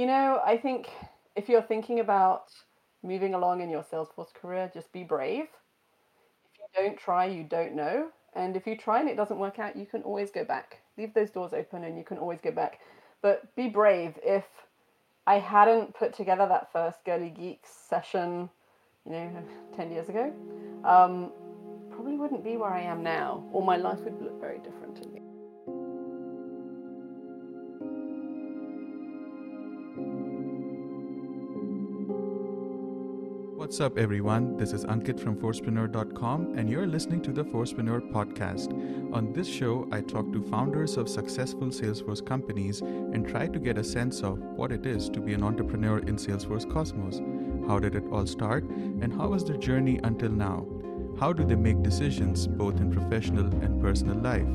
You know, I think if you're thinking about moving along in your Salesforce career, just be brave. If you don't try, you don't know. And if you try and it doesn't work out, you can always go back. Leave those doors open and you can always go back. But be brave. If I hadn't put together that first Girly Geeks session, you know, 10 years ago, um, probably wouldn't be where I am now, or my life would look very different What's up, everyone? This is Ankit from Forcepreneur.com, and you're listening to the Forcepreneur podcast. On this show, I talk to founders of successful Salesforce companies and try to get a sense of what it is to be an entrepreneur in Salesforce Cosmos. How did it all start, and how was their journey until now? How do they make decisions both in professional and personal life?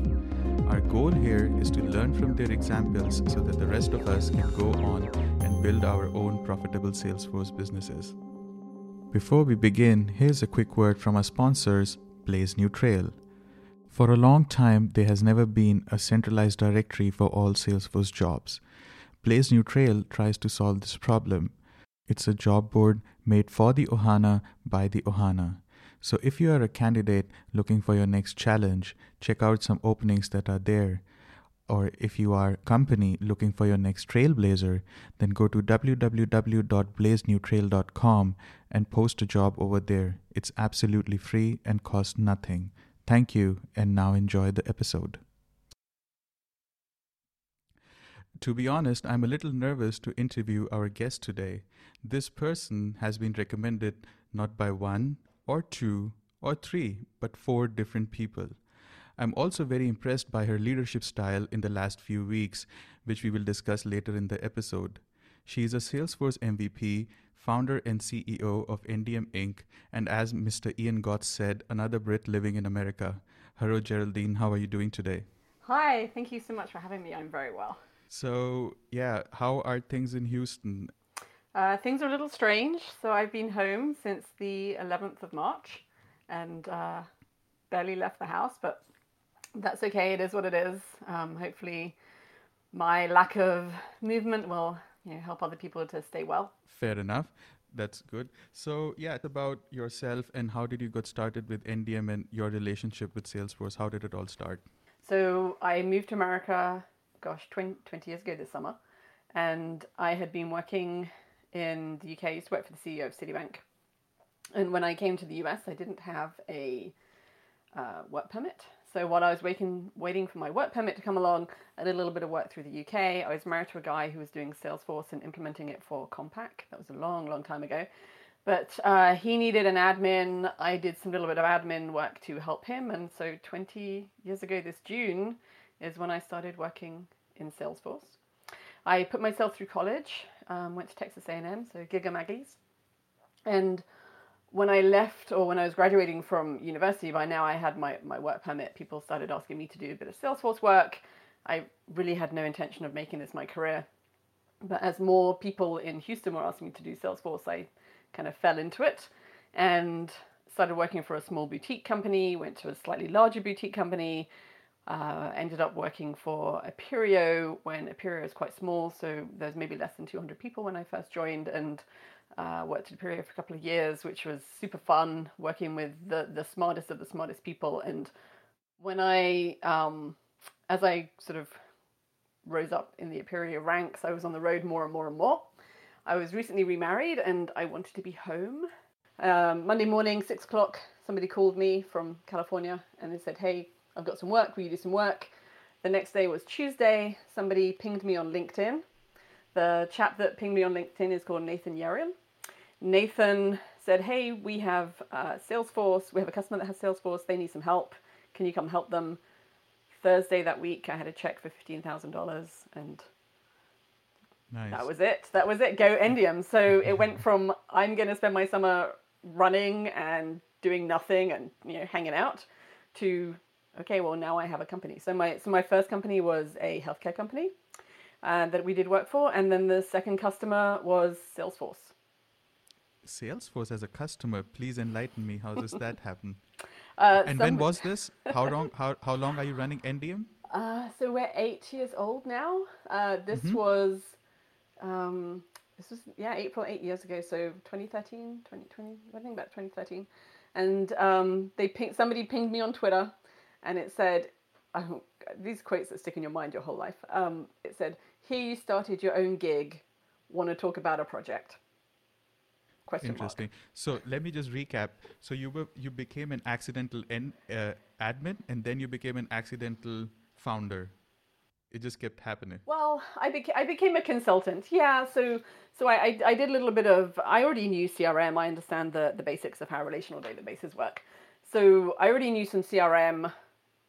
Our goal here is to learn from their examples so that the rest of us can go on and build our own profitable Salesforce businesses. Before we begin, here's a quick word from our sponsors, Blaze New Trail. For a long time, there has never been a centralized directory for all Salesforce jobs. Blaze New Trail tries to solve this problem. It's a job board made for the Ohana by the Ohana. So if you are a candidate looking for your next challenge, check out some openings that are there or if you are a company looking for your next trailblazer, then go to www.blazenewtrail.com and post a job over there. It's absolutely free and costs nothing. Thank you, and now enjoy the episode. To be honest, I'm a little nervous to interview our guest today. This person has been recommended not by one or two or three, but four different people. I'm also very impressed by her leadership style in the last few weeks, which we will discuss later in the episode. She is a Salesforce MVP, founder and CEO of Endium Inc., and as Mr. Ian Gotts said, another Brit living in America. Hello, Geraldine. How are you doing today? Hi, thank you so much for having me. I'm very well. So, yeah, how are things in Houston? Uh, things are a little strange. So, I've been home since the 11th of March and uh, barely left the house, but that's okay. It is what it is. Um, hopefully, my lack of movement will know, help other people to stay well. Fair enough. That's good. So, yeah, it's about yourself and how did you get started with Endium and your relationship with Salesforce? How did it all start? So, I moved to America, gosh, 20, 20 years ago this summer. And I had been working in the UK, I used to work for the CEO of Citibank. And when I came to the US, I didn't have a uh, work permit. So while I was waiting, waiting for my work permit to come along, I did a little bit of work through the UK. I was married to a guy who was doing Salesforce and implementing it for Compaq. That was a long, long time ago. But uh, he needed an admin. I did some little bit of admin work to help him. And so 20 years ago this June is when I started working in Salesforce. I put myself through college, um, went to Texas A&M, so Gig 'em Aggies. And when I left or when I was graduating from university, by now I had my, my work permit. People started asking me to do a bit of Salesforce work. I really had no intention of making this my career. But as more people in Houston were asking me to do Salesforce, I kind of fell into it and started working for a small boutique company, went to a slightly larger boutique company, uh, ended up working for Appirio when Appirio is quite small, so there's maybe less than 200 people when I first joined, and uh, worked at Appirio for a couple of years, which was super fun working with the, the smartest of the smartest people. And when I, um, as I sort of rose up in the Aperio ranks, I was on the road more and more and more. I was recently remarried and I wanted to be home. Um, Monday morning, six o'clock, somebody called me from California and they said, Hey, I've got some work. Will you do some work? The next day was Tuesday. Somebody pinged me on LinkedIn. The chap that pinged me on LinkedIn is called Nathan Yarian. Nathan said, Hey, we have uh, Salesforce. We have a customer that has Salesforce. They need some help. Can you come help them? Thursday that week, I had a check for $15,000 and nice. that was it. That was it. Go Endium. So it went from I'm going to spend my summer running and doing nothing and you know hanging out to okay, well now I have a company. So my so my first company was a healthcare company uh, that we did work for, and then the second customer was Salesforce. Salesforce as a customer, please enlighten me. How does that happen? Uh, and when was this? How long? How how long are you running Endium? Uh, so we're eight years old now. Uh, this mm-hmm. was Um, this was yeah April eight years ago, so 2013, 2020, I think about 2013, and um, they ping, somebody pinged me on Twitter, and it said, oh, these quotes that stick in your mind your whole life. Um, it said, "Here you started your own gig, want to talk about a project." Question Interesting. Mark. So let me just recap. So you were you became an accidental en, uh, admin, and then you became an accidental founder. It just kept happening. Well, I became I became a consultant. Yeah. So so I, I, I did a little bit of I already knew CRM. I understand the the basics of how relational databases work. So I already knew some CRM.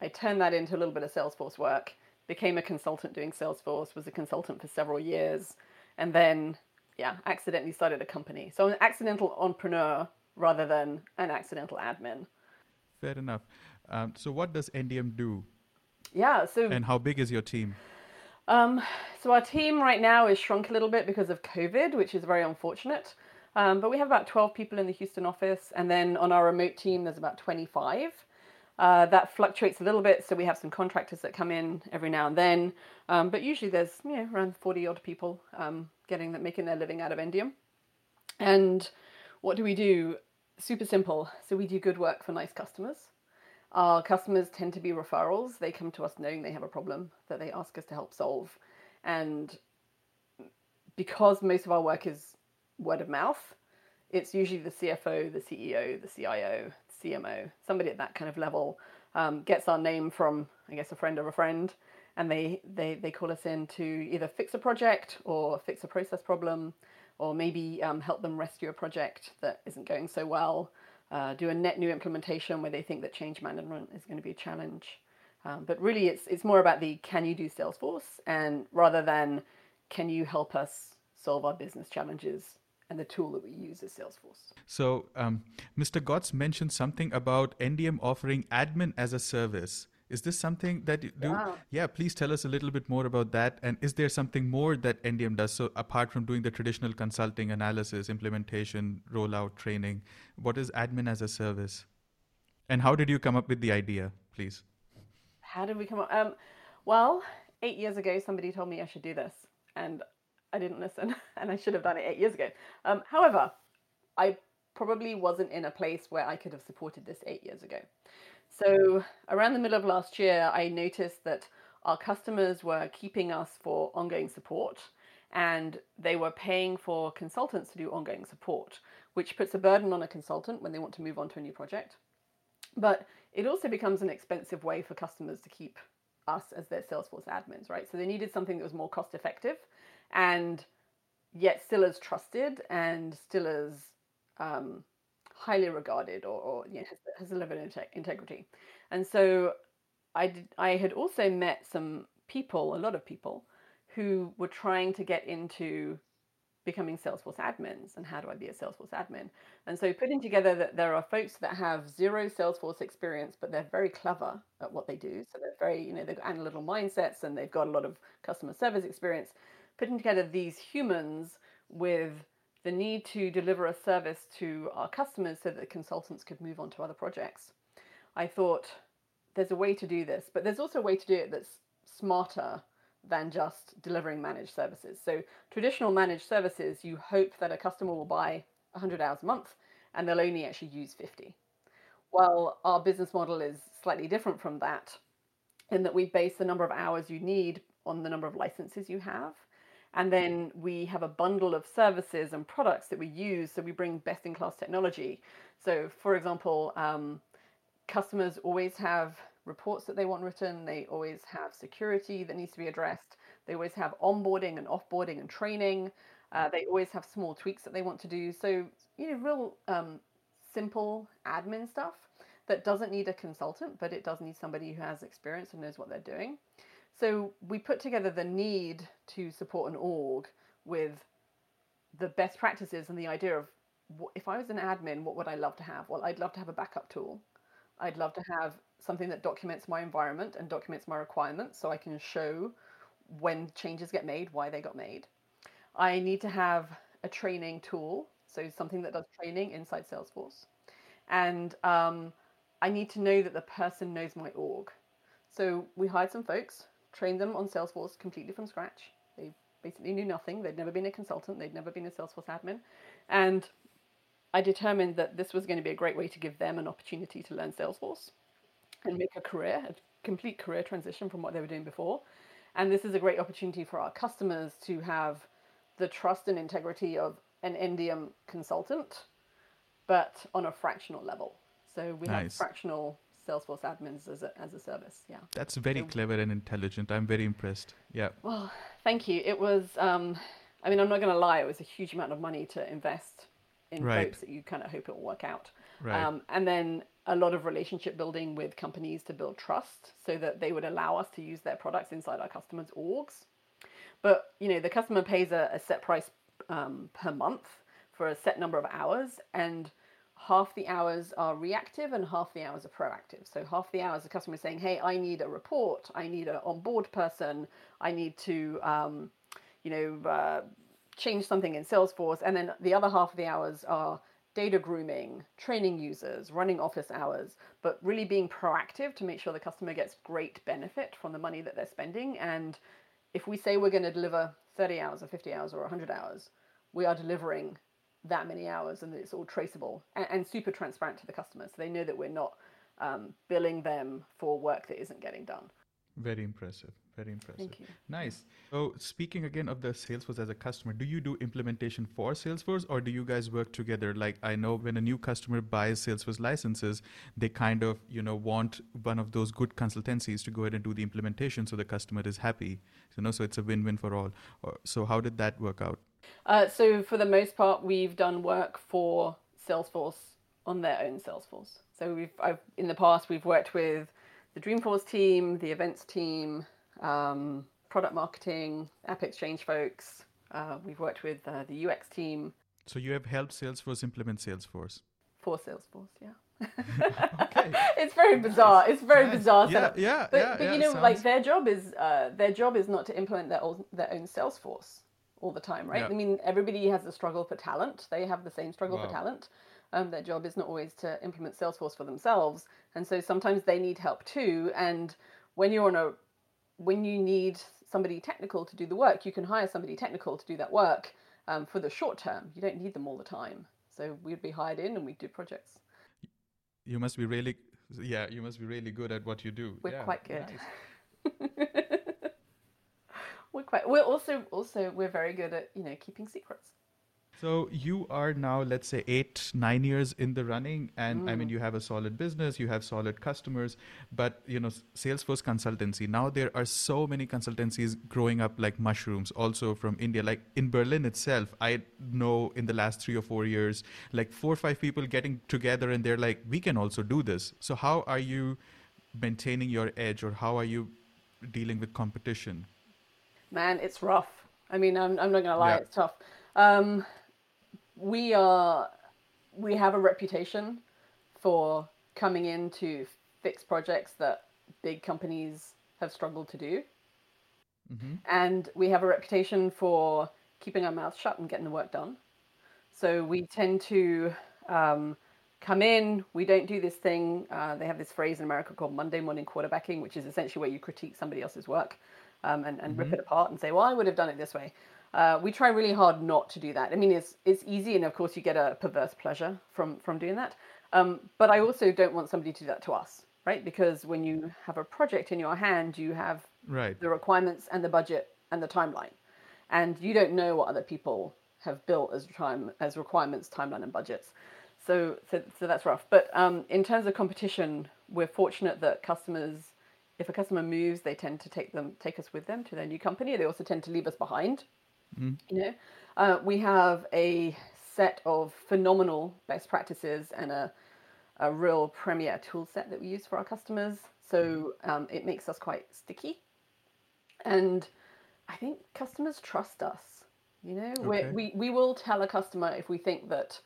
I turned that into a little bit of Salesforce work. Became a consultant doing Salesforce. Was a consultant for several years, and then yeah, accidentally started a company. So an accidental entrepreneur rather than an accidental admin. Fair enough. Um, so what does Endium do? Yeah. So and how big is your team? Um, so our team right now is shrunk a little bit because of COVID, which is very unfortunate. Um, but we have about 12 people in the Houston office, and then on our remote team, there's about 25. Uh, that fluctuates a little bit, so we have some contractors that come in every now and then. Um, but usually there's you know around 40 odd people um, getting that making their living out of Endium. And what do we do? Super simple. So we do good work for nice customers. Our customers tend to be referrals. They come to us knowing they have a problem that they ask us to help solve. And because most of our work is word of mouth, it's usually the CFO, the CEO, the CIO, CMO, somebody at that kind of level um, gets our name from, I guess, a friend of a friend, and they, they, they call us in to either fix a project or fix a process problem, or maybe um, help them rescue a project that isn't going so well, uh, do a net new implementation where they think that change management is going to be a challenge. Um, but really, it's it's more about the can you do Salesforce, and rather than can you help us solve our business challenges and the tool that we use is Salesforce. So, um, Mr. Gotts mentioned something about Endium offering admin as a service. Is this something that you do? Yeah. yeah, please tell us a little bit more about that. And is there something more that Endium does? So, apart from doing the traditional consulting, analysis, implementation, rollout, training, what is admin as a service? And how did you come up with the idea, please? How did we come up? Um, well, eight years ago, somebody told me I should do this. And I didn't listen, and I should have done it eight years ago. Um, however, I probably wasn't in a place where I could have supported this eight years ago. So around the middle of last year, I noticed that our customers were keeping us for ongoing support and they were paying for consultants to do ongoing support, which puts a burden on a consultant when they want to move on to a new project. But it also becomes an expensive way for customers to keep us as their Salesforce admins, right? So they needed something that was more cost effective and yet still as trusted and still as um, highly regarded or, or you know, has, has a level of integrity. And so I, did, I had also met some people, a lot of people, who were trying to get into becoming Salesforce admins and how do I be a Salesforce admin? And so putting together that there are folks that have zero Salesforce experience, but they're very clever at what they do. So they're very, you know, they've got analytical mindsets and they've got a lot of customer service experience putting together these humans with the need to deliver a service to our customers so that consultants could move on to other projects. I thought there's a way to do this, but there's also a way to do it that's smarter than just delivering managed services. So, traditional managed services, you hope that a customer will buy 100 hours a month and they'll only actually use 50. Well, our business model is slightly different from that in that we base the number of hours you need on the number of licenses you have. And then we have a bundle of services and products that we use. So we bring best in class technology. So, for example, um, customers always have reports that they want written, they always have security that needs to be addressed, they always have onboarding and offboarding and training. Uh, they always have small tweaks that they want to do. So, you know, real um, simple admin stuff that doesn't need a consultant, but it does need somebody who has experience and knows what they're doing. So we put together the need to support an org with the best practices and the idea of if I was an admin, what would I love to have? Well, I'd love to have a backup tool. I'd love to have something that documents my environment and documents my requirements so I can show when changes get made, why they got made. I need to have a training tool, so something that does training inside Salesforce. And um, I need to know that the person knows my org. So we hired some folks trained them on Salesforce completely from scratch. They basically knew nothing. They'd never been a consultant, they'd never been a Salesforce admin. And I determined that this was going to be a great way to give them an opportunity to learn Salesforce and make a career, a complete career transition from what they were doing before. And this is a great opportunity for our customers to have the trust and integrity of an Endium consultant, but on a fractional level. So we nice. have fractional Salesforce admins as a, as a service. Yeah. That's very so, clever and intelligent. I'm very impressed. Yeah. Well, thank you. It was, um, I mean, I'm not going to lie, it was a huge amount of money to invest in right. folks that you kind of hope it will work out. Right. Um, and then a lot of relationship building with companies to build trust so that they would allow us to use their products inside our customers' orgs. But, you know, the customer pays a, a set price um, per month for a set number of hours and half the hours are reactive and half the hours are proactive. So half the hours the customer is saying, "Hey, I need a report. I need an onboard person. I need to, um, you know, uh, change something in Salesforce." And then the other half of the hours are data grooming, training users, running office hours, but really being proactive to make sure the customer gets great benefit from the money that they're spending. And if we say we're going to deliver 30 hours or 50 hours or 100 hours, we are delivering that many hours and it's all traceable and, and super transparent to the customer so they know that we're not um, billing them for work that isn't getting done. Very impressive. Very impressive. Thank you. nice. So speaking again of the salesforce as a customer do you do implementation for salesforce or do you guys work together? Like i know when a new customer buys salesforce licenses they kind of you know want one of those good consultancies to go ahead and do the implementation so the customer is happy you know so it's a win-win for all. So how did that work out uh, so for the most part, we've done work for Salesforce on their own Salesforce. So we've I've, in the past we've worked with the Dreamforce team, the events team, um, product marketing, App Exchange folks. Uh, we've worked with uh, the UX team. So you have helped Salesforce implement Salesforce. For Salesforce, yeah. okay. It's very bizarre. It's very nice. bizarre. Yeah, yeah, but, yeah. But you know, sounds... like their job is uh, their job is not to implement their own, their own Salesforce all the time, right? I mean, everybody has a struggle for talent. They have the same struggle wow. for talent. Um, their job is not always to implement Salesforce for themselves, and so sometimes they need help too. And when you're on a when you need somebody technical to do the work, you can hire somebody technical to do that work um, for the short term. You don't need them all the time. So we'd be hired in and we'd do projects. You must be really, yeah, you must be really good at what you do. We're yeah, quite good. Nice. we're quite we're also also we're very good at you know keeping secrets so you are now let's say 8 9 years in the running and mm. i mean mm. you have a solid business you have solid customers but you know salesforce consultancy now there are so many consultancies growing up like mushrooms also from india like in berlin itself i know in the last 3 or 4 years like four or five people getting together and they're like we can also do this so how are you maintaining your edge or how are you dealing with competition man, it's rough. I mean, I'm, I'm not going to lie, yeah. it's tough. Um, we are, we have a reputation for coming in to fix projects that big companies have struggled to do. Mm-hmm. And we have a reputation for keeping our mouths shut and getting the work done. So we tend to um, come in, we don't do this thing. Uh, they have this phrase in America called Monday morning quarterbacking, which is essentially where you critique somebody else's work um, and, and mm-hmm. rip it apart and say, well, I would have done it this way. Uh, we try really hard not to do that. I mean, it's it's easy, and of course, you get a perverse pleasure from from doing that. Um, but I also don't want somebody to do that to us, right? Because when you have a project in your hand, you have right. the requirements and the budget and the timeline, and you don't know what other people have built as time as requirements, timeline, and budgets. So so, so that's rough. But um, in terms of competition, we're fortunate that customers if a customer moves, they tend to take them take us with them to their new company. They also tend to leave us behind. Mm. You know, uh, we have a set of phenomenal best practices and a a real premier tool set that we use for our customers. So um, it makes us quite sticky, and I think customers trust us. You know, okay. we we will tell a customer if we think that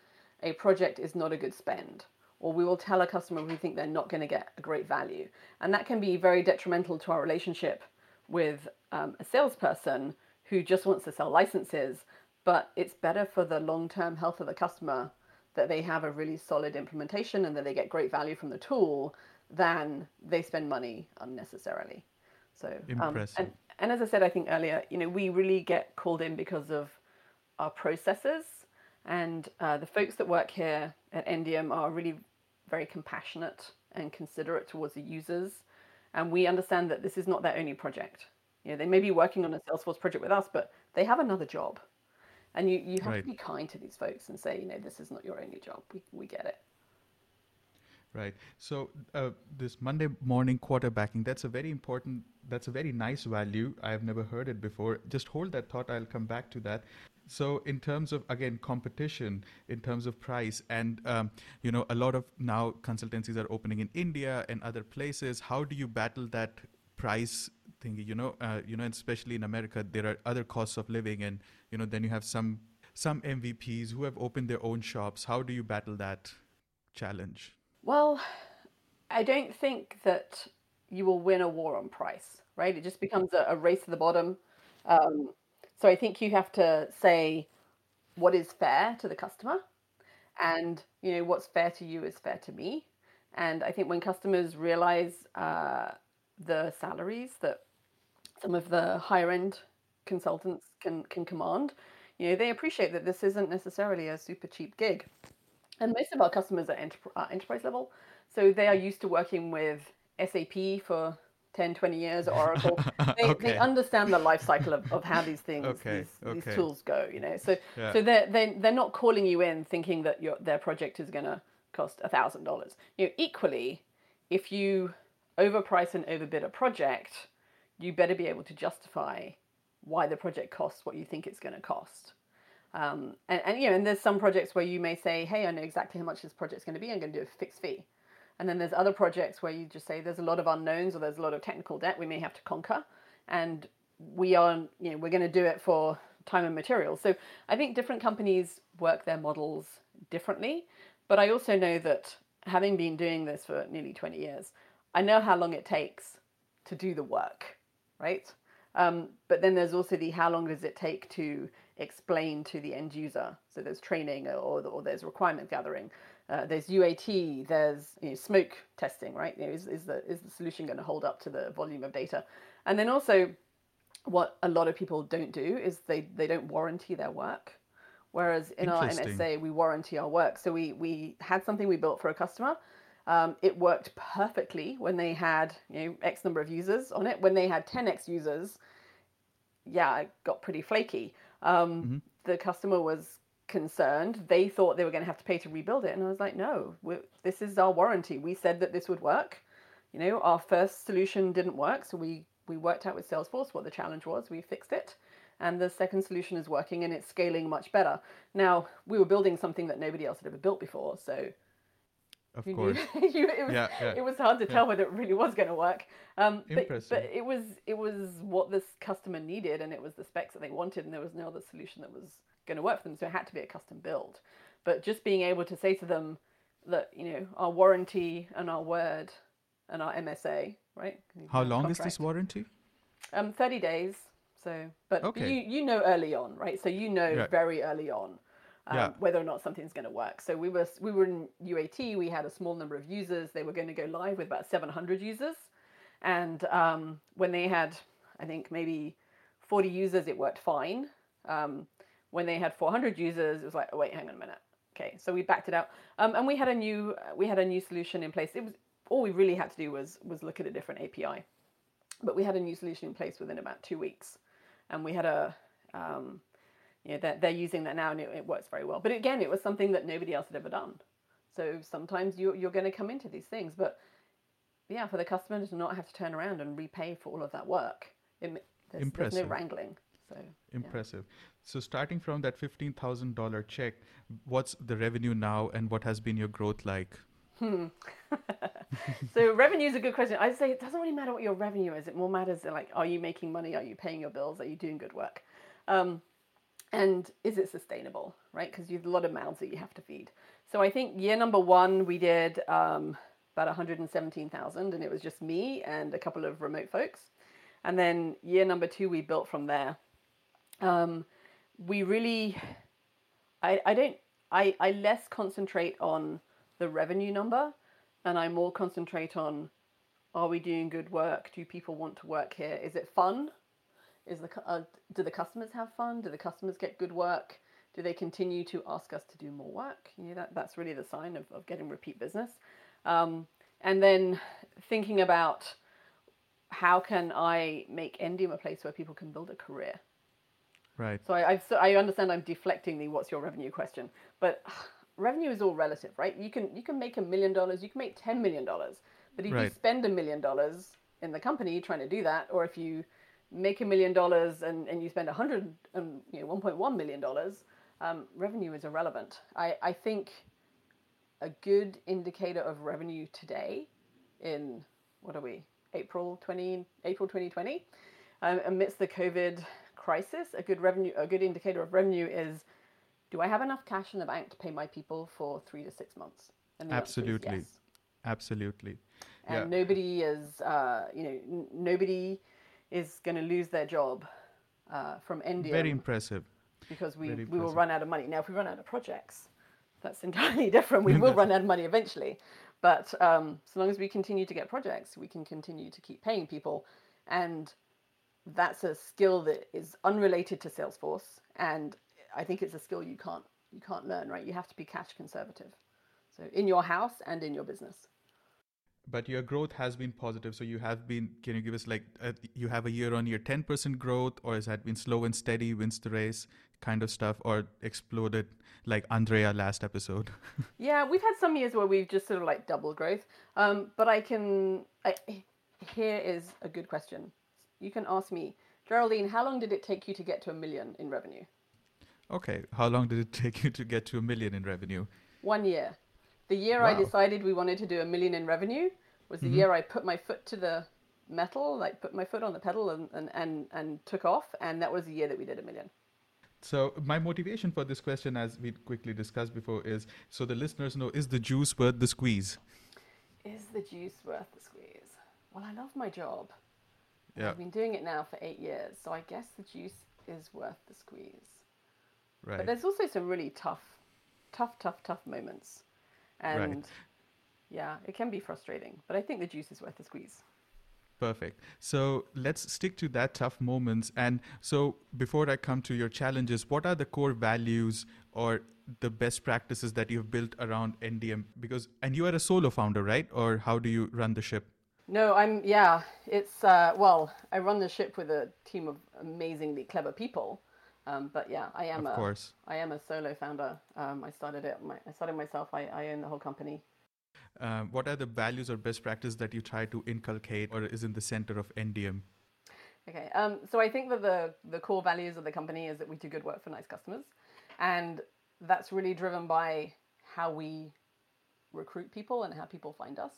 a project is not a good spend or we will tell a customer we think they're not going to get a great value. And that can be very detrimental to our relationship with um, a salesperson who just wants to sell licenses. But it's better for the long term health of the customer that they have a really solid implementation and that they get great value from the tool than they spend money unnecessarily. So, um, and, And as I said, I think earlier, you know, we really get called in because of our processes, and uh, the folks that work here at Endium are really very compassionate and considerate towards the users. And we understand that this is not their only project. You know, they may be working on a Salesforce project with us, but they have another job. And you, you have Right. to be kind to these folks and say, you know, this is not your only job. We, we get it. Right. So uh, this Monday morning quarterbacking, that's a very important, that's a very nice value. I've never heard it before. Just hold that thought. I'll come back to that. So in terms of, again, competition, in terms of price, and, um, you know, a lot of now consultancies are opening in India and other places. How do you battle that price thingy? You know, uh, you know, especially in America, there are other costs of living and, you know, then you have some, some MVPs who have opened their own shops. How do you battle that challenge? Well, I don't think that you will win a war on price, right? It just becomes a, a race to the bottom. Um, so I think you have to say what is fair to the customer, and you know what's fair to you is fair to me. And I think when customers realize uh, the salaries that some of the higher end consultants can can command, you know they appreciate that this isn't necessarily a super cheap gig. And most of our customers are, enter- are enterprise level, so they are used to working with SAP for 10, 20 years, Oracle. They, Okay. they understand the life cycle of, of how these things, Okay, these, these tools go, you know. So, Yeah. so they're, they they're not calling you in thinking that your, their project is going to cost a $1,000. You know, equally, if you overprice and overbid a project, you better be able to justify why the project costs what you think it's going to cost. Um, and, and you know, and there's some projects where you may say, "Hey, I know exactly how much this project's going to be. I'm going to do a fixed fee." And then there's other projects where you just say, "There's a lot of unknowns, or there's a lot of technical debt we may have to conquer, and we are, you know, we're going to do it for time and material." So I think different companies work their models differently, but I also know that having been doing this for nearly 20 years, I know how long it takes to do the work, right? Um, but then there's also the how long does it take to explain to the end user? So there's training or, or there's requirement gathering. Uh, there's UAT, there's you know, smoke testing, right? You know, is, is, the, is the solution going to hold up to the volume of data? And then also, what a lot of people don't do is they, they don't warranty their work. Whereas in our MSA, we warranty our work. So we, we had something we built for a customer. Um, it worked perfectly when they had you know X number of users on it. When they had 10x users, yeah, it got pretty flaky. Um, The customer was concerned. They thought they were going to have to pay to rebuild it, and I was like, no, this is our warranty. We said that this would work. You know, our first solution didn't work, so we we worked out with Salesforce what the challenge was. We fixed it, and the second solution is working and it's scaling much better. Now we were building something that nobody else had ever built before, so Of you course. knew, you, it was Yeah, yeah. it was hard to tell whether it really was going to work. Um, but, but it was it was what this customer needed, and it was the specs that they wanted, and there was no other solution that was going to work for them. So it had to be a custom build. But just being able to say to them that you know our warranty and our word and our MSA, right? How long is this warranty? Um, thirty days. So, but, Okay. you you know early on, right? So you know Yeah. very early on um, Yeah. whether or not something's going to work. So we were we were in UAT. We had a small number of users. They were going to go live with about seven hundred users, and um, when they had, I think maybe forty users, it worked fine. Um, when they had four hundred users, it was like, oh wait, hang on a minute. Okay, so we backed it out, um, and we had a new we had a new solution in place. It was all we really had to do was was look at a different API but we had a new solution in place within about two weeks, and we had a, um, you know, they're, they're using that now, and it, it works very well. But again, it was something that nobody else had ever done. So sometimes you, you're going to come into these things, but yeah, for the customer to not have to turn around and repay for all of that work, it, there's, there's no wrangling. So Impressive. So starting from that fifteen thousand dollar check, what's the revenue now, and what has been your growth like? so revenue is a good question. I'd say it doesn't really matter what your revenue is. It more matters like, are you making money? Are you paying your bills? Are you doing good work? Um, and is it sustainable, right? Because you have a lot of mouths that you have to feed. So I think year number one we did um, about 117,000, and it was just me and a couple of remote folks. And then year number two we built from there. Um, we really, I, I don't, I, I less concentrate on the revenue number and I more concentrate on are we doing good work? Do people want to work here? Is it fun? Is the uh, do the customers have fun? Do the customers get good work? Do they continue to ask us to do more work? You know, that, that's really the sign of, of getting repeat business. Um, and then thinking about how can I make Endium a place where people can build a career? Right. So I, I've, so I understand I'm deflecting the what's your revenue question, but revenue is all relative, right? You can you can make a million dollars, you can make ten million dollars, but if you spend a million dollars in the company trying to do that, or if you make a million dollars and, and you spend a hundred um, you know one point one million dollars, um, revenue is irrelevant. I, I think a good indicator of revenue today in what are we April twenty April twenty twenty um, amidst the COVID crisis, a good revenue, a good indicator of revenue is, do I have enough cash in the bank to pay my people for three to six months? Absolutely. yes. Absolutely. And Yeah. nobody is, uh, you know, n- nobody is going to lose their job uh, from Endium Very impressive. because we, very we will run out of money. Now, if we run out of projects, that's entirely different. We will run out of money eventually. But um, so long as we continue to get projects, we can continue to keep paying people. And that's a skill that is unrelated to Salesforce. And I think it's a skill you can't you can't learn, right? You have to be cash conservative. So in your house and in your business. But your growth has been positive. So you have been, can you give us like, uh, you have a year on year 10% growth, or has that been slow and steady, wins the race kind of stuff, or exploded like Andrea last episode? Yeah, we've had some years where we've just sort of like double growth. Um, but I can. I, here is a good question. You can ask me, Geraldine, how long did it take you to get to a million in revenue? okay. How long did it take you to get to a million in revenue? One year. The year I decided we wanted to do a million in revenue was the mm-hmm. year I put my foot to the metal, like put my foot on the pedal and, and, and, and took off. And that was the year that we did a million. So my motivation for this question, as we quickly discussed before, is so the listeners know: is the juice worth the squeeze? Is the juice worth the squeeze? Well, I love my job. Yeah. I've been doing it now for eight years, so I guess the juice is worth the squeeze. Right. But there's also some really tough, tough, tough, tough moments. And yeah, it can be frustrating, but I think the juice is worth the squeeze. Perfect. So let's stick to that tough moments. And so before I come to your challenges, what are the core values or the best practices that you've built around Endium? Because and you are a solo founder, right? Or how do you run the ship? No, I'm, yeah, it's, uh, well, I run the ship with a team of amazingly clever people. Um, but yeah, I am Of a, course. I am a solo founder. Um, I started it, my, I started myself. I, I own the whole company. Um, what are the values or best practices that you try to inculcate or is in the center of Endium? Okay. Um, so I think that the the core values of the company is that we do good work for nice customers, and that's really driven by how we recruit people and how people find us.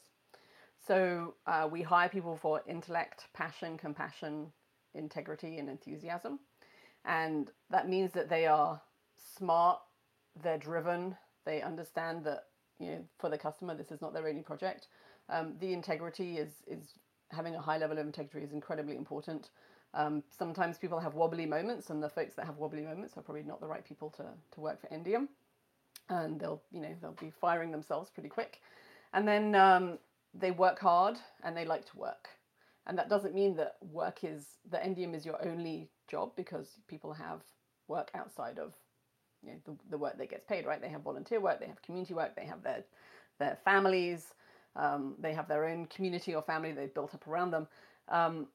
So uh, we hire people for intellect, passion, compassion, integrity, and enthusiasm, and that means that they are smart, they're driven, they understand that you know for the customer this is not their only project. Um, the integrity is is having a high level of integrity is incredibly important. Um, sometimes people have wobbly moments, and the folks that have wobbly moments are probably not the right people to, to work for Endium, and they'll you know they'll be firing themselves pretty quick. And then um, they work hard and they like to work, and that doesn't mean that work is the Endium is your only job because people have work outside of you know, the, the work that gets paid. Right? They have volunteer work, they have community work, they have their their families. Um, they have their own community or family they've built up around them. Um,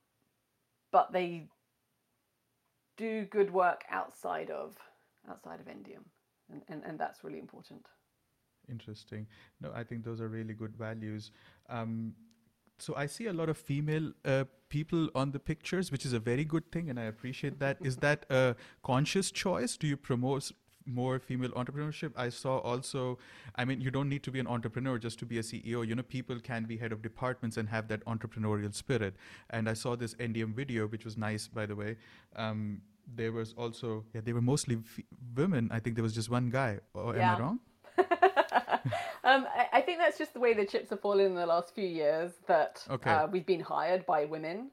but they do good work outside of outside of Endium. And, and, and that's really important. Interesting. No, I think those are really good values. Um, so I see a lot of female uh, people on the pictures, which is a very good thing, and I appreciate that. Is that a conscious choice? Do you promote more female entrepreneurship? I saw also, I mean, you don't need to be an entrepreneur just to be a CEO. You know, people can be head of departments and have that entrepreneurial spirit. And I saw this Endium video, which was nice, by the way. Um, there was also, yeah, they were mostly f- women. I think there was just one guy. Or am I wrong? um, I, I think that's just the way the chips have fallen in the last few years that Okay. uh, we've been hired by women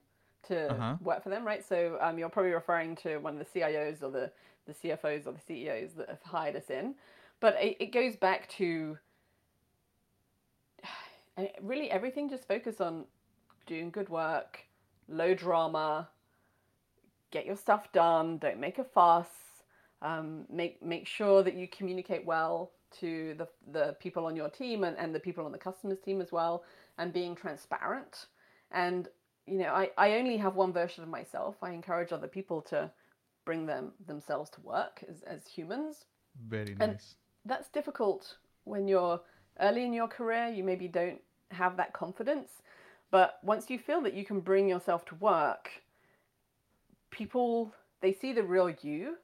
to Uh-huh. work for them, right? So um, you're probably referring to one of the CIOs or the, the CFOs or the CEOs that have hired us in. But it, it goes back to really everything just focus on doing good work, low drama, get your stuff done, don't make a fuss, um, make make sure that you communicate well to the the people on your team and, and the people on the customers team as well, and being transparent. And you know, I, I only have one version of myself. I encourage other people to bring them themselves to work as, as humans. Very nice. And that's difficult when you're early in your career. You maybe don't have that confidence. But once you feel that you can bring yourself to work, people they see the real you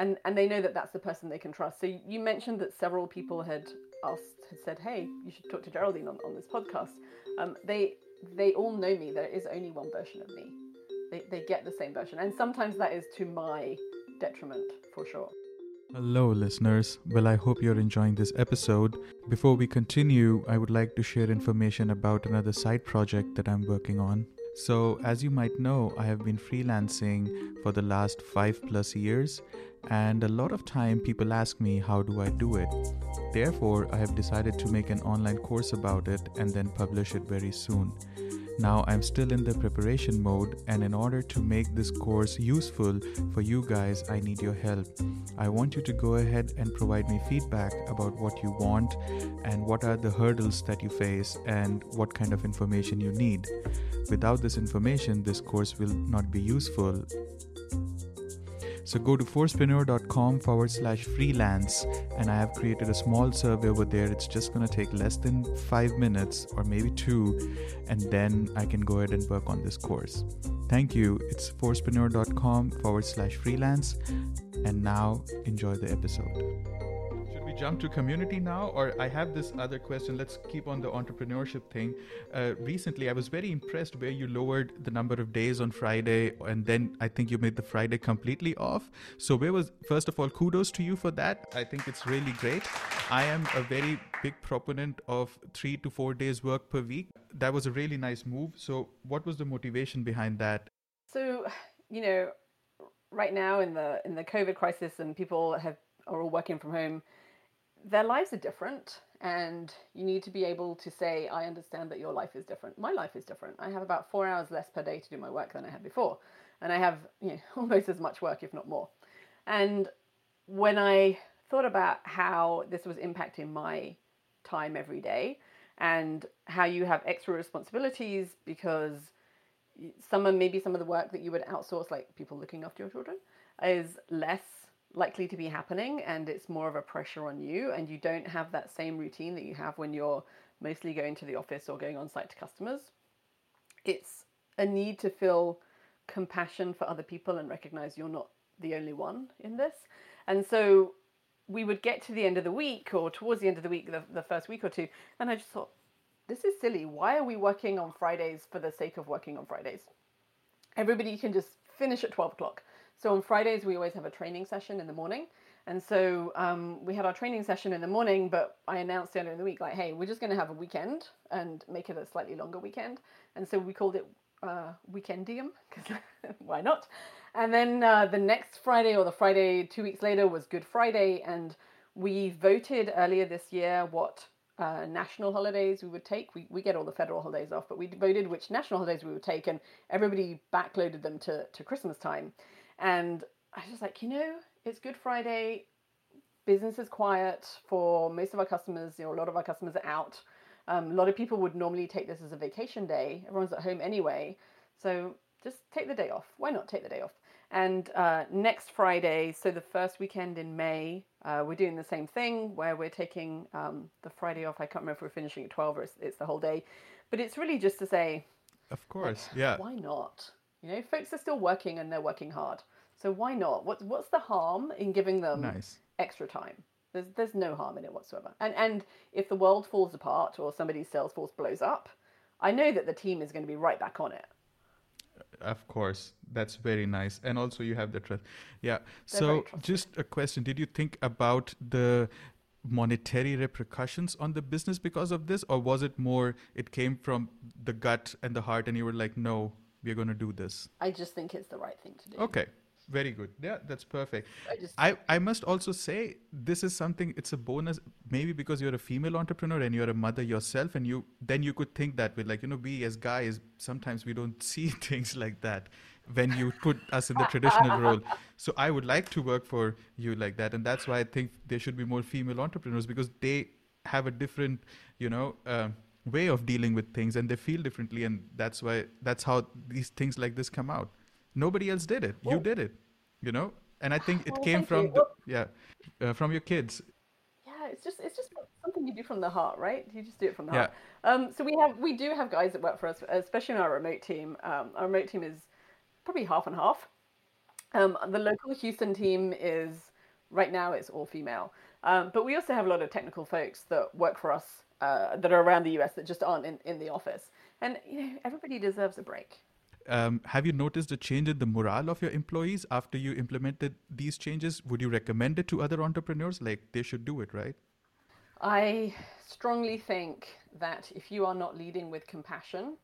and and they know that that's the person they can trust. So you mentioned that several people had asked had said, "Hey, you should talk to Geraldine on, on this podcast." Um, they they all know me. There is only one version of me. They they get the same version, and sometimes that is to my detriment for sure. Hello, listeners. Well, I hope you're enjoying this episode. Before we continue, I would like to share information about another side project that I'm working on. So, as you might know, I have been freelancing for the last five plus years, and a lot of time people ask me, How do I do it? Therefore, I have decided to make an online course about it and then publish it very soon. Now I'm still in the preparation mode, and in order to make this course useful for you guys, I need your help. I want you to go ahead and provide me feedback about what you want and what are the hurdles that you face and what kind of information you need. Without this information, this course will not be useful so go to forcepreneur.com forward slash freelance, and I have created a small survey over there. It's just going to take less than five minutes or maybe two, and then I can go ahead and work on this course. Thank you. It's forcepreneur.com forward slash freelance, and now enjoy the episode jump to community now, or I have this other question. Let's keep on the entrepreneurship thing. Uh, recently, I was very impressed where you lowered the number of days on Friday, and then I think you made the Friday completely off. So, where was first of all, kudos to you for that. I think it's really great. I am a very big proponent of three to four days work per week. That was a really nice move. So, what was the motivation behind that? So, you know, right now in the in the COVID crisis, and people have are all working from home their lives are different and you need to be able to say i understand that your life is different. My life is different. I have about four hours less per day to do my work than i had before and i have you know, almost as much work if not more. And when i thought about how this was impacting my time every day and how you have extra responsibilities because some of maybe some of the work that you would outsource like people looking after your children is less likely to be happening and it's more of a pressure on you and you don't have that same routine that you have when you're mostly going to the office or going on site to customers. It's a need to feel compassion for other people and recognize you're not the only one in this. And so we would get to the end of the week or towards the end of the week the, the first week or two and i just thought this is silly. Why are we working on fridays for the sake of working on fridays? Everybody can just finish at 12 o'clock so on Fridays, we always have a training session in the morning. And so um, we had our training session in the morning, but I announced earlier in the week, like, hey, we're just going to have a weekend and make it a slightly longer weekend. And so we called it uh, Weekendium, because why not? And then uh, the next Friday or the Friday two weeks later was Good Friday. And we voted earlier this year what uh, national holidays we would take. We, we get all the federal holidays off, but we voted which national holidays we would take, and everybody backloaded them to, to Christmas time. And I was just like, you know, it's Good Friday. Business is quiet for most of our customers. You know, a lot of our customers are out. Um, a lot of people would normally take this as a vacation day. Everyone's at home anyway. So just take the day off. Why not take the day off? And uh, next Friday, so the first weekend in May, uh, we're doing the same thing where we're taking um, the Friday off. I can't remember if we're finishing at 12 or it's, it's, the whole day. But it's really just to say, of course, like, yeah. Why not? You know, folks are still working and they're working hard. So why not? What's what's the harm in giving them nice. extra time? There's there's no harm in it whatsoever. And and if the world falls apart or somebody's Salesforce blows up, I know that the team is going to be right back on it. Of course, that's very nice. And also you have the trust. Yeah. They're so just a question: Did you think about the monetary repercussions on the business because of this, or was it more it came from the gut and the heart, and you were like, no, we're going to do this? I just think it's the right thing to do. Okay, very good. Yeah, that's perfect. I, just, I, I must also say this is something. It's a bonus, maybe because you're a female entrepreneur and you're a mother yourself, and you then you could think that way. Like you know, we as guys sometimes we don't see things like that. when you put us in the traditional role. So I would like to work for you like that, and that's why I think there should be more female entrepreneurs because they have a different, you know. Uh, way of dealing with things and they feel differently and that's why that's how these things like this come out nobody else did it. You did it you know? And i think it well, came from the, yeah uh, from your kids. Yeah it's just it's just something you do from the heart right? You just do it from the yeah. heart. Um, so we have we do have guys that work for us especially in our remote team. Um, our remote team is probably half and half. Um, the local houston team is right now it's all female. Um, but we also have a lot of technical folks that work for us uh, that are around the US that just aren't in, in the office. And you know, everybody deserves a break. Um, have you noticed a change in the morale of your employees after you implemented these changes? Would you recommend it to other entrepreneurs? Like they should do it, right? I strongly think that if you are not leading with compassion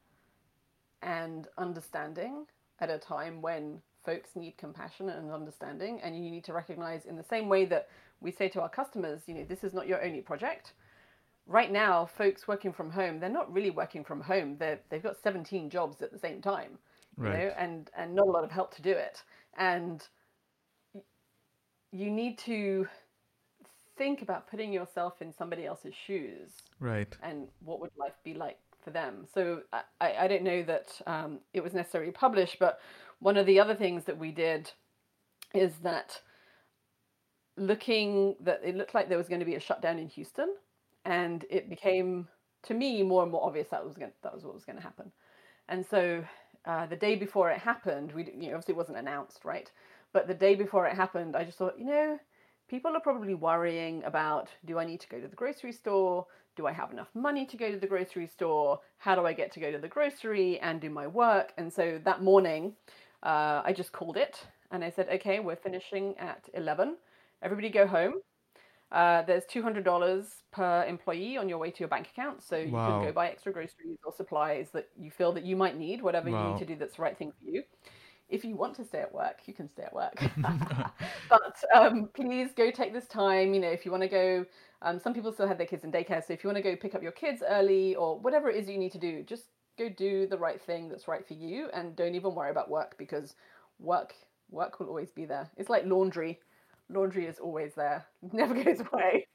and understanding at a time when folks need compassion and understanding, and you need to recognize in the same way that we say to our customers, you know, this is not your only project right now, folks working from home, they're not really working from home. They're, they've got 17 jobs at the same time, right. you know, and, and not a lot of help to do it. And you need to think about putting yourself in somebody else's shoes. Right. And what would life be like for them? So I, I don't know that um, it was necessarily published, but one of the other things that we did is that looking that it looked like there was going to be a shutdown in Houston and it became to me more and more obvious that was going that was what was going to happen. And so uh, the day before it happened, we you know obviously it wasn't announced, right? But the day before it happened, I just thought, you know, people are probably worrying about do I need to go to the grocery store? Do I have enough money to go to the grocery store? How do I get to go to the grocery and do my work? And so that morning, uh, I just called it and I said, okay, we're finishing at 11. Everybody go home. Uh, there's $200 per employee on your way to your bank account. So you wow. can go buy extra groceries or supplies that you feel that you might need, whatever wow. you need to do that's the right thing for you. If you want to stay at work, you can stay at work. but um, please go take this time. You know, if you want to go, um, some people still have their kids in daycare. So if you want to go pick up your kids early or whatever it is you need to do, just go do the right thing that's right for you and don't even worry about work because work work will always be there. It's like laundry laundry is always there, never goes away.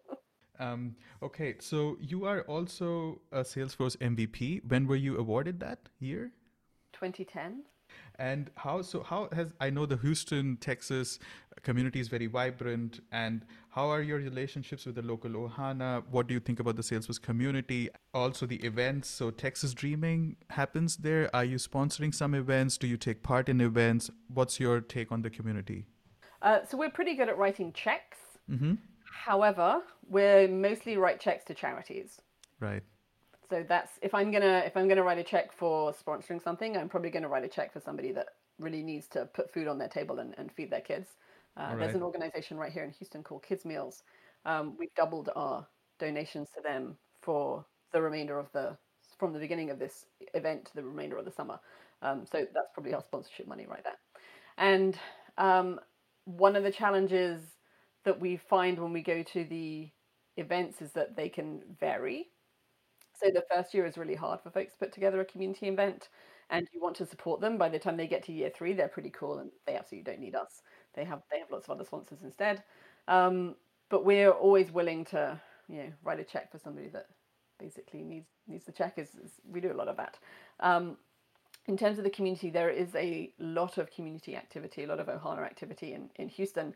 um, okay, so you are also a Salesforce MVP. When were you awarded that year? 2010. And how so? How has I know the Houston, Texas community is very vibrant, and how are your relationships with the local Ohana? What do you think about the Salesforce community? Also, the events. So, Texas Dreaming happens there. Are you sponsoring some events? Do you take part in events? What's your take on the community? Uh, so we're pretty good at writing checks. Mm-hmm. However, we're mostly write checks to charities. Right. So that's if I'm gonna if I'm gonna write a check for sponsoring something, I'm probably gonna write a check for somebody that really needs to put food on their table and, and feed their kids. Uh, right. There's an organization right here in Houston called Kids Meals. Um, we've doubled our donations to them for the remainder of the from the beginning of this event to the remainder of the summer. Um, so that's probably our sponsorship money right there. And um, one of the challenges that we find when we go to the events is that they can vary. So the first year is really hard for folks to put together a community event and you want to support them. By the time they get to year three, they're pretty cool and they absolutely don't need us. They have they have lots of other sponsors instead. Um, but we're always willing to, you know, write a check for somebody that basically needs needs the check. Is, is we do a lot of that. Um, in terms of the community, there is a lot of community activity, a lot of Ohana activity in, in Houston.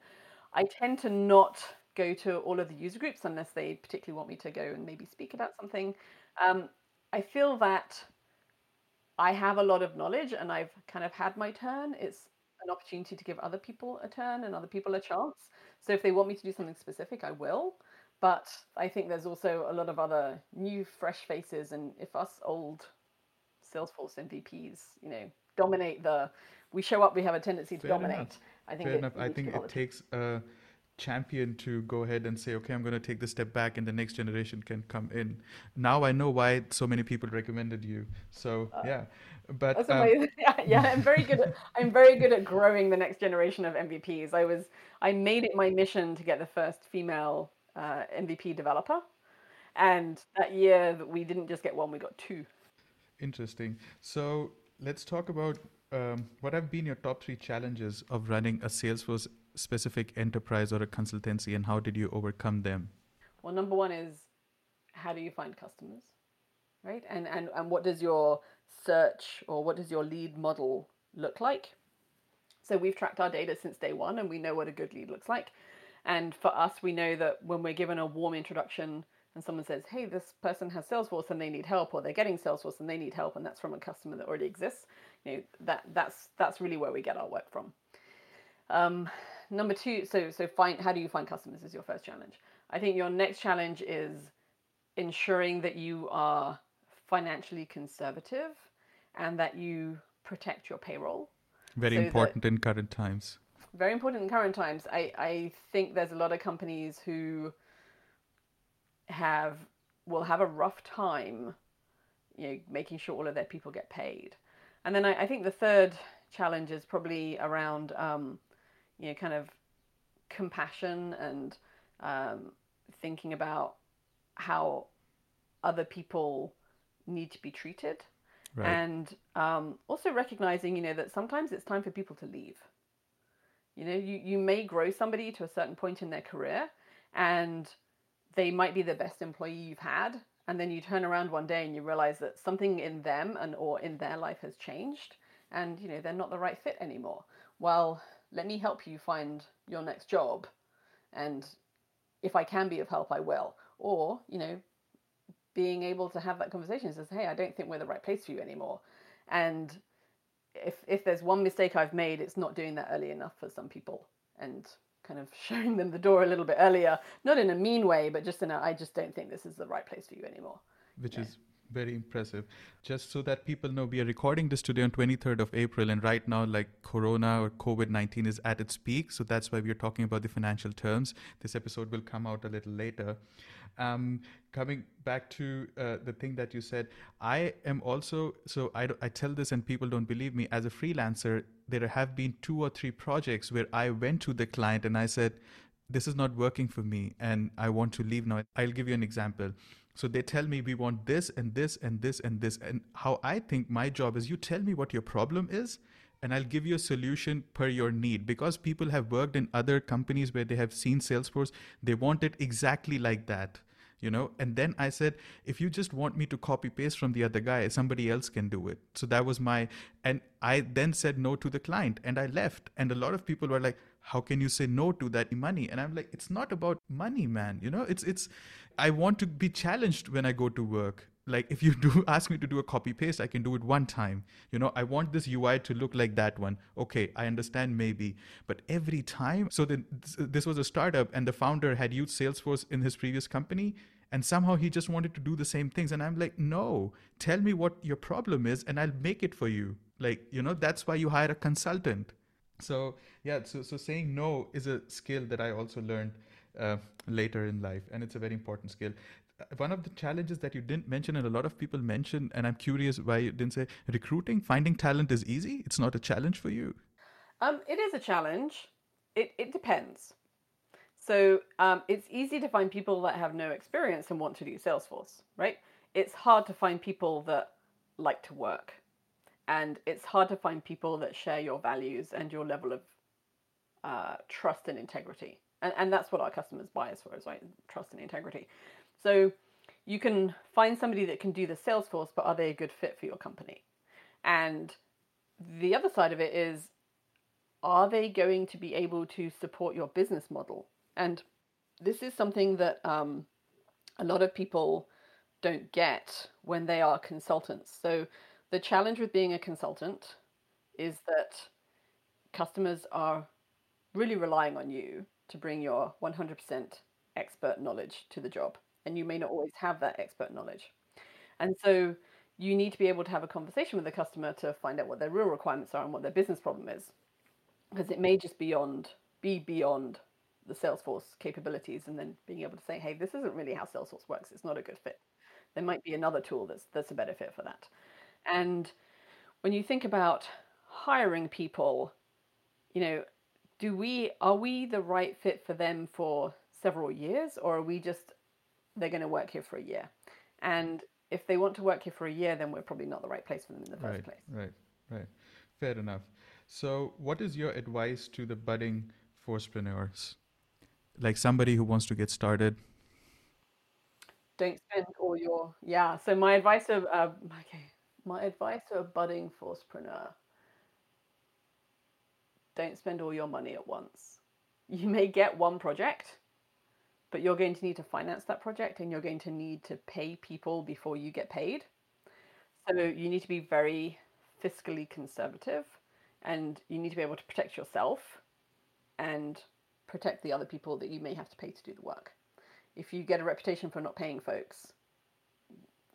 I tend to not go to all of the user groups unless they particularly want me to go and maybe speak about something. Um, I feel that I have a lot of knowledge and I've kind of had my turn. It's an opportunity to give other people a turn and other people a chance. So if they want me to do something specific, I will. But I think there's also a lot of other new, fresh faces. And if us old Salesforce MVPs, you know, dominate the. We show up, we have a tendency to Fair dominate. Enough. I think. Fair enough. I think it takes a champion to go ahead and say, okay, I'm going to take the step back, and the next generation can come in. Now I know why so many people recommended you. So uh, yeah, but um, yeah, yeah, I'm very good. At, I'm very good at growing the next generation of MVPs. I was. I made it my mission to get the first female uh, MVP developer. And that year, we didn't just get one; we got two. Interesting. So let's talk about um, what have been your top three challenges of running a Salesforce specific enterprise or a consultancy, and how did you overcome them? Well, number one is how do you find customers, right? And and and what does your search or what does your lead model look like? So we've tracked our data since day one, and we know what a good lead looks like. And for us, we know that when we're given a warm introduction and someone says, hey, this person has Salesforce and they need help, or they're getting Salesforce and they need help, and that's from a customer that already exists, you know, that that's that's really where we get our work from. Um, number two, so so find how do you find customers is your first challenge. I think your next challenge is ensuring that you are financially conservative and that you protect your payroll. Very so important in current times very important in current times. I, I think there's a lot of companies who have will have a rough time, you know, making sure all of their people get paid. And then I, I think the third challenge is probably around, um, you know, kind of compassion and um, thinking about how other people need to be treated. Right. And um, also recognizing, you know, that sometimes it's time for people to leave. You know, you, you may grow somebody to a certain point in their career and they might be the best employee you've had. And then you turn around one day and you realize that something in them and or in their life has changed and you know they're not the right fit anymore. Well, let me help you find your next job and if I can be of help I will. Or, you know, being able to have that conversation says, hey, I don't think we're the right place for you anymore. And if if there's one mistake I've made, it's not doing that early enough for some people and kind of showing them the door a little bit earlier, not in a mean way, but just in a I just don't think this is the right place for you anymore. Which is very impressive. Just so that people know, we are recording this today on 23rd of April, and right now, like Corona or COVID 19 is at its peak. So that's why we are talking about the financial terms. This episode will come out a little later. Um, coming back to uh, the thing that you said, I am also, so I, I tell this and people don't believe me, as a freelancer, there have been two or three projects where I went to the client and I said, this is not working for me and I want to leave now. I'll give you an example. So they tell me we want this and this and this and this. And how I think my job is you tell me what your problem is and I'll give you a solution per your need. Because people have worked in other companies where they have seen Salesforce, they want it exactly like that you know? And then i said if you just want me to copy paste from the other guy somebody else can do it. So that was my and i then said no to the client and i left. And a lot of people were like how can you say no to that money? And i'm like it's not about money man you know? It's it's i want to be challenged when i go to work. Like if you do ask me to do a copy paste i can do it one time. You know i want this ui to look like that one. Okay i understand maybe. But every time so this was a startup and the founder had used salesforce in his previous company and somehow he just wanted to do the same things. And i'm like no tell me what your problem is and i'll make it for you. Like you know that's why you hire a consultant. So yeah so so saying no is a skill that i also learned uh, later in life and it's a very important skill. One of the challenges that you didn't mention and a lot of people mention and i'm curious why you didn't say recruiting finding talent is easy? It's not a challenge for you? Um, it is a challenge. It, it depends. So um, it's easy to find people that have no experience and want to do salesforce right? It's hard to find people that like to work. And it's hard to find people that share your values and your level of uh, trust and integrity and, and that's what our customers buy us for is right trust and integrity so you can find somebody that can do the Salesforce, but are they a good fit for your company? And the other side of it is, are they going to be able to support your business model? And this is something that um, a lot of people don't get when they are consultants. So the challenge with being a consultant is that customers are really relying on you to bring your 100% expert knowledge to the job and you may not always have that expert knowledge. And so you need to be able to have a conversation with the customer to find out what their real requirements are and what their business problem is. Because it may just beyond be beyond the Salesforce capabilities and then being able to say, hey, this isn't really how Salesforce works. It's not a good fit. There might be another tool that's that's a better fit for that. And when you think about hiring people, you know, do we are we the right fit for them for several years or are we just they're going to work here for a year. And if they want to work here for a year, then we're probably not the right place for them in the first right, place. Right, right. Fair enough. So, what is your advice to the budding forcepreneurs? Like somebody who wants to get started? Don't spend all your yeah. So my advice to uh, okay, my advice to a budding forcepreneur: don't spend all your money at once. You may get one project, but you're going to need to finance that project, and you're going to need to pay people before you get paid. So you need to be very fiscally conservative and you need to be able to protect yourself and protect the other people that you may have to pay to do the work. If you get a reputation for not paying folks,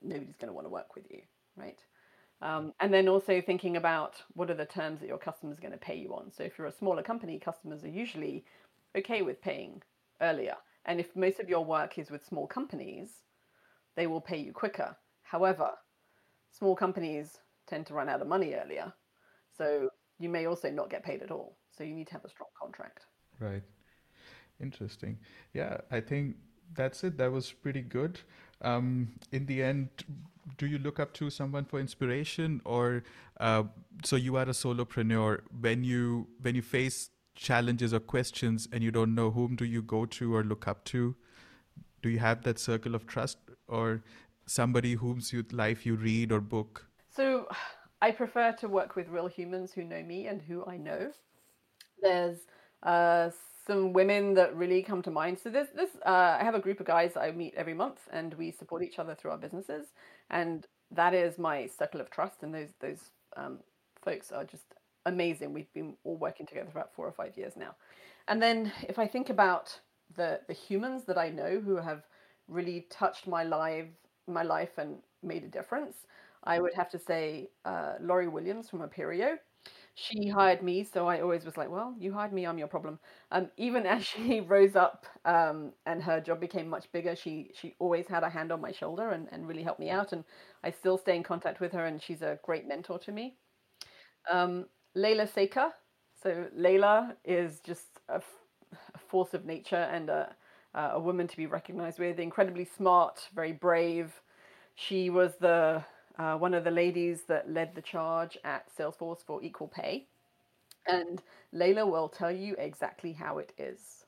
nobody's going to want to work with you, right? Um, and then also thinking about what are the terms that your customers are going to pay you on. So if you're a smaller company, customers are usually okay with paying earlier. And if most of your work is with small companies, they will pay you quicker. However, small companies tend to run out of money earlier. So you may also not get paid at all. So you need to have a strong contract. Right. Interesting. Yeah, I think that's it. That was pretty good. Um, in the end, do you look up to someone for inspiration, or uh, so you are a solopreneur? When you when you face challenges or questions and you don't know whom do you go to or look up to, do you have that circle of trust or somebody whom's you, life you read or book? So I prefer to work with real humans who know me and who I know. There's uh, some women that really come to mind. So there's this. Uh, I have a group of guys that I meet every month, and we support each other through our businesses, and that is my circle of trust. And those those um, folks are just amazing. We've been all working together for about four or five years now. And then if I think about the the humans that I know who have really touched my life my life and made a difference, I would have to say uh, Laurie Williams from Appirio. She hired me, so I always was like, "Well, you hired me, I'm your problem." Um, even as she rose up um, and her job became much bigger, she she always had a hand on my shoulder and, and really helped me out. And I still stay in contact with her, and she's a great mentor to me. Um, Leyla Seka. So Layla is just a, f- a force of nature and a, a woman to be recognized with. Incredibly smart, very brave. She was the uh, one of the ladies that led the charge at Salesforce for equal pay. And Leyla will tell you exactly how it is.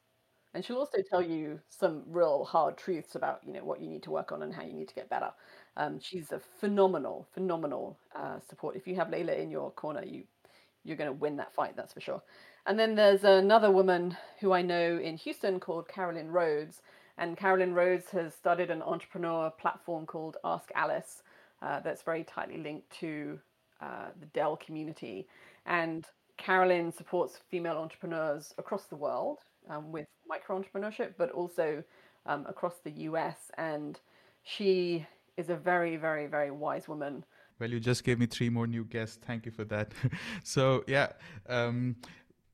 And she'll also tell you some real hard truths about, you know, what you need to work on and how you need to get better. Um, she's a phenomenal, phenomenal uh, support. If you have Leyla in your corner, you you're going to win that fight, that's for sure. And then there's another woman who I know in Houston called Carolyn Rodz. And Carolyn Rodz has started an entrepreneur platform called Ask Alice, uh, that's very tightly linked to uh, the Dell community. And Carolyn supports female entrepreneurs across the world um, with micro entrepreneurship, but also um, across the US. And she is a very, very, very wise woman. Well, you just gave me three more new guests. Thank you for that. so, yeah. Um,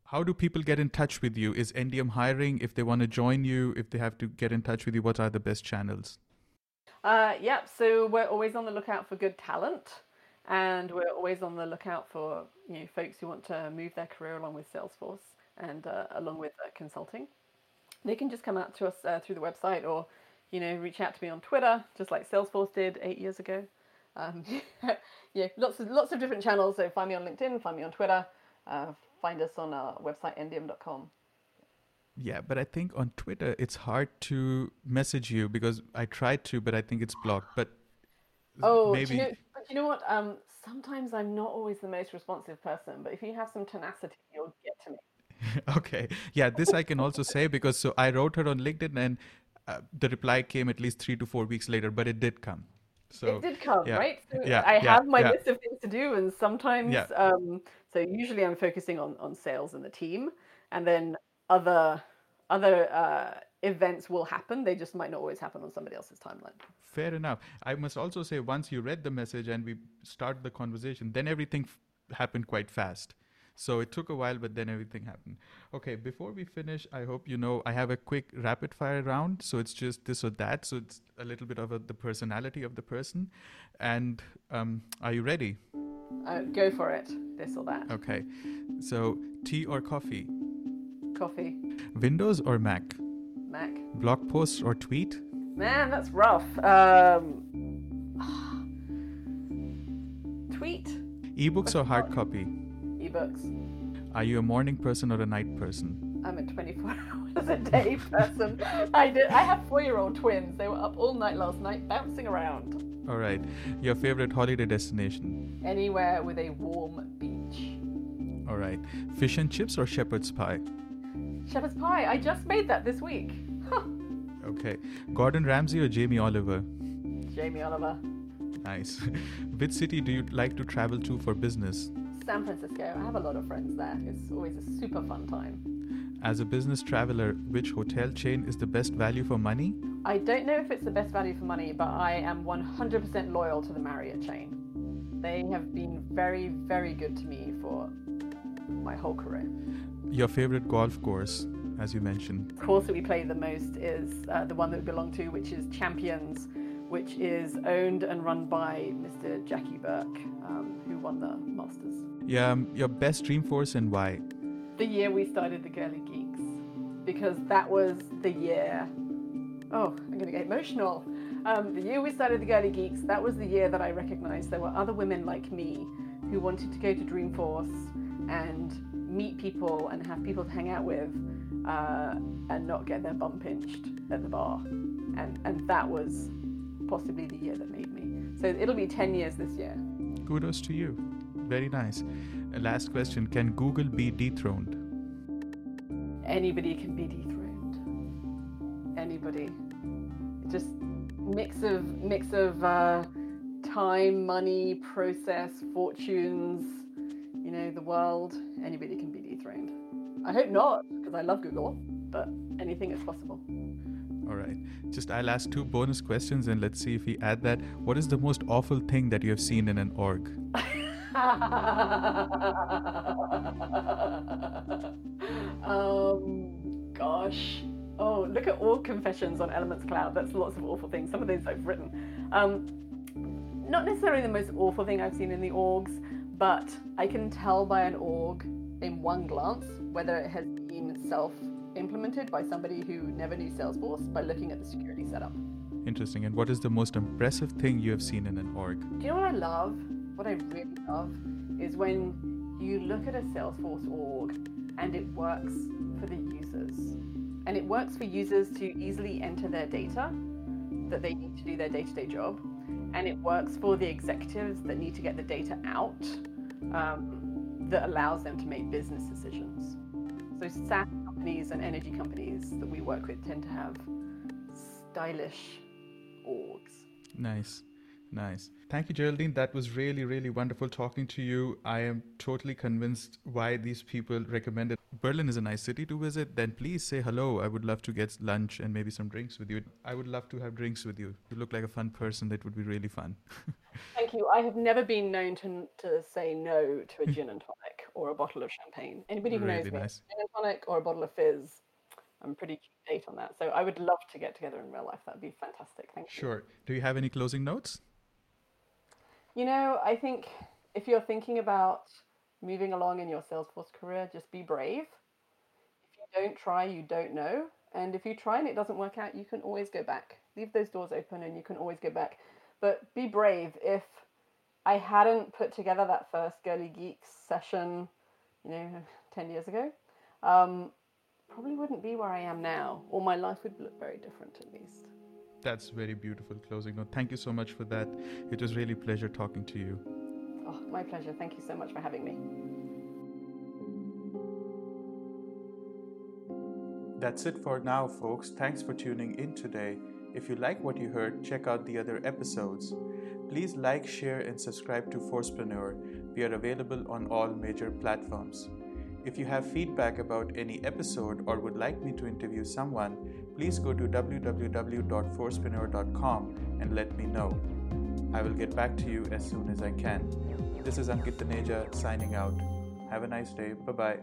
how do people get in touch with you? Is Endium hiring if they want to join you? If they have to get in touch with you, what are the best channels? Uh, yeah, so we're always on the lookout for good talent, and we're always on the lookout for you know folks who want to move their career along with Salesforce and uh, along with uh, consulting. They can just come out to us uh, through the website, or you know reach out to me on Twitter, just like Salesforce did eight years ago. Um, yeah, lots of lots of different channels. So find me on LinkedIn, find me on Twitter, uh, find us on our website endium.com. Yeah, but I think on Twitter it's hard to message you because I tried to, but I think it's blocked. But oh, maybe. You know, but you know what? Um, sometimes I'm not always the most responsive person, but if you have some tenacity, you'll get to me. okay, yeah, this I can also say because so I wrote her on LinkedIn and uh, the reply came at least three to four weeks later, but it did come. So it did come, yeah, right? So yeah, I have yeah, my yeah. list of things to do, and sometimes, um, so usually I'm focusing on on sales and the team, and then other other uh, events will happen. They just might not always happen on somebody else's timeline. Fair enough. I must also say, once you read the message and we start the conversation, then everything f- happened quite fast. So it took a while, but then everything happened. Okay, before we finish, I hope you know I have a quick rapid fire round. So it's just this or that. So it's a little bit of a, the personality of the person. And um, are you ready? Uh, go for it. This or that. Okay. So tea or coffee? Coffee. Windows or Mac? Mac. Blog post or tweet? Man, that's rough. Um, tweet. Ebooks or hard copy? Ebooks. Are you a morning person or a night person? I'm a 24 hours a day person. I did. I have four-year-old twins. They were up all night last night, bouncing around. All right. Your favorite holiday destination? Anywhere with a warm beach. All right. Fish and chips or shepherd's pie? Shepherd's pie. I just made that this week. Okay. Gordon Ramsay or Jamie Oliver? Jamie Oliver. Nice. Which city do you like to travel to for business? San Francisco. I have a lot of friends there. It's always a super fun time. As a business traveler, which hotel chain is the best value for money? I don't know if it's the best value for money, but I am 100% loyal to the Marriott chain. They have been very, very good to me for my whole career. Your favorite golf course, as you mentioned? The course that we play the most is uh, the one that we belong to, which is Champions, which is owned and run by Mr. Jackie Burke, um, who won the Masters. Yeah, um, your best Dreamforce and why? The year we started the Girly Geeks, because that was the year. Oh, I'm going to get emotional. Um, the year we started the Girly Geeks, that was the year that I recognized there were other women like me who wanted to go to Dreamforce and meet people and have people to hang out with uh, and not get their bum pinched at the bar. And, and that was possibly the year that made me. So it'll be 10 years this year. Kudos to you. Very nice. Last question Can Google be dethroned? Anybody can be dethroned. Anybody. Just mix of mix of uh, time, money, process, fortunes, you know, the world. Anybody can be dethroned. I hope not, because I love Google, but anything is possible. All right. Just I'll ask two bonus questions and let's see if we add that. What is the most awful thing that you have seen in an org? um, gosh. Oh, look at all confessions on Elements Cloud. That's lots of awful things. Some of those I've written. Um, not necessarily the most awful thing I've seen in the orgs, but I can tell by an org in one glance whether it has been self implemented by somebody who never knew Salesforce by looking at the security setup. Interesting. And what is the most impressive thing you have seen in an org? Do you know what I love? What I really love is when you look at a Salesforce org and it works for the users. And it works for users to easily enter their data that they need to do their day to day job. And it works for the executives that need to get the data out um, that allows them to make business decisions. So, SaaS companies and energy companies that we work with tend to have stylish orgs. Nice. Nice. Thank you, Geraldine. That was really, really wonderful talking to you. I am totally convinced why these people recommended Berlin is a nice city to visit. Then please say hello. I would love to get lunch and maybe some drinks with you. I would love to have drinks with you. You look like a fun person. That would be really fun. Thank you. I have never been known to, to say no to a gin and tonic or a bottle of champagne. Anybody who Really knows me, nice. gin and tonic or a bottle of fizz, I'm pretty date on that. So I would love to get together in real life. That would be fantastic. Thank you. Sure. Do you have any closing notes? You know, I think if you're thinking about moving along in your Salesforce career, just be brave. If you don't try, you don't know. And if you try and it doesn't work out, you can always go back. Leave those doors open and you can always go back. But be brave. If I hadn't put together that first Girly Geeks session, you know, 10 years ago, um, probably wouldn't be where I am now, or my life would look very different at least. That's very beautiful closing note. Thank you so much for that. It was really a pleasure talking to you. Oh, my pleasure. Thank you so much for having me. That's it for now, folks. Thanks for tuning in today. If you like what you heard, check out the other episodes. Please like, share, and subscribe to Forcepreneur. We are available on all major platforms. If you have feedback about any episode or would like me to interview someone, please go to www.forcepreneur.com and let me know. I will get back to you as soon as I can. This is Ankit Taneja signing out. Have a nice day. Bye bye.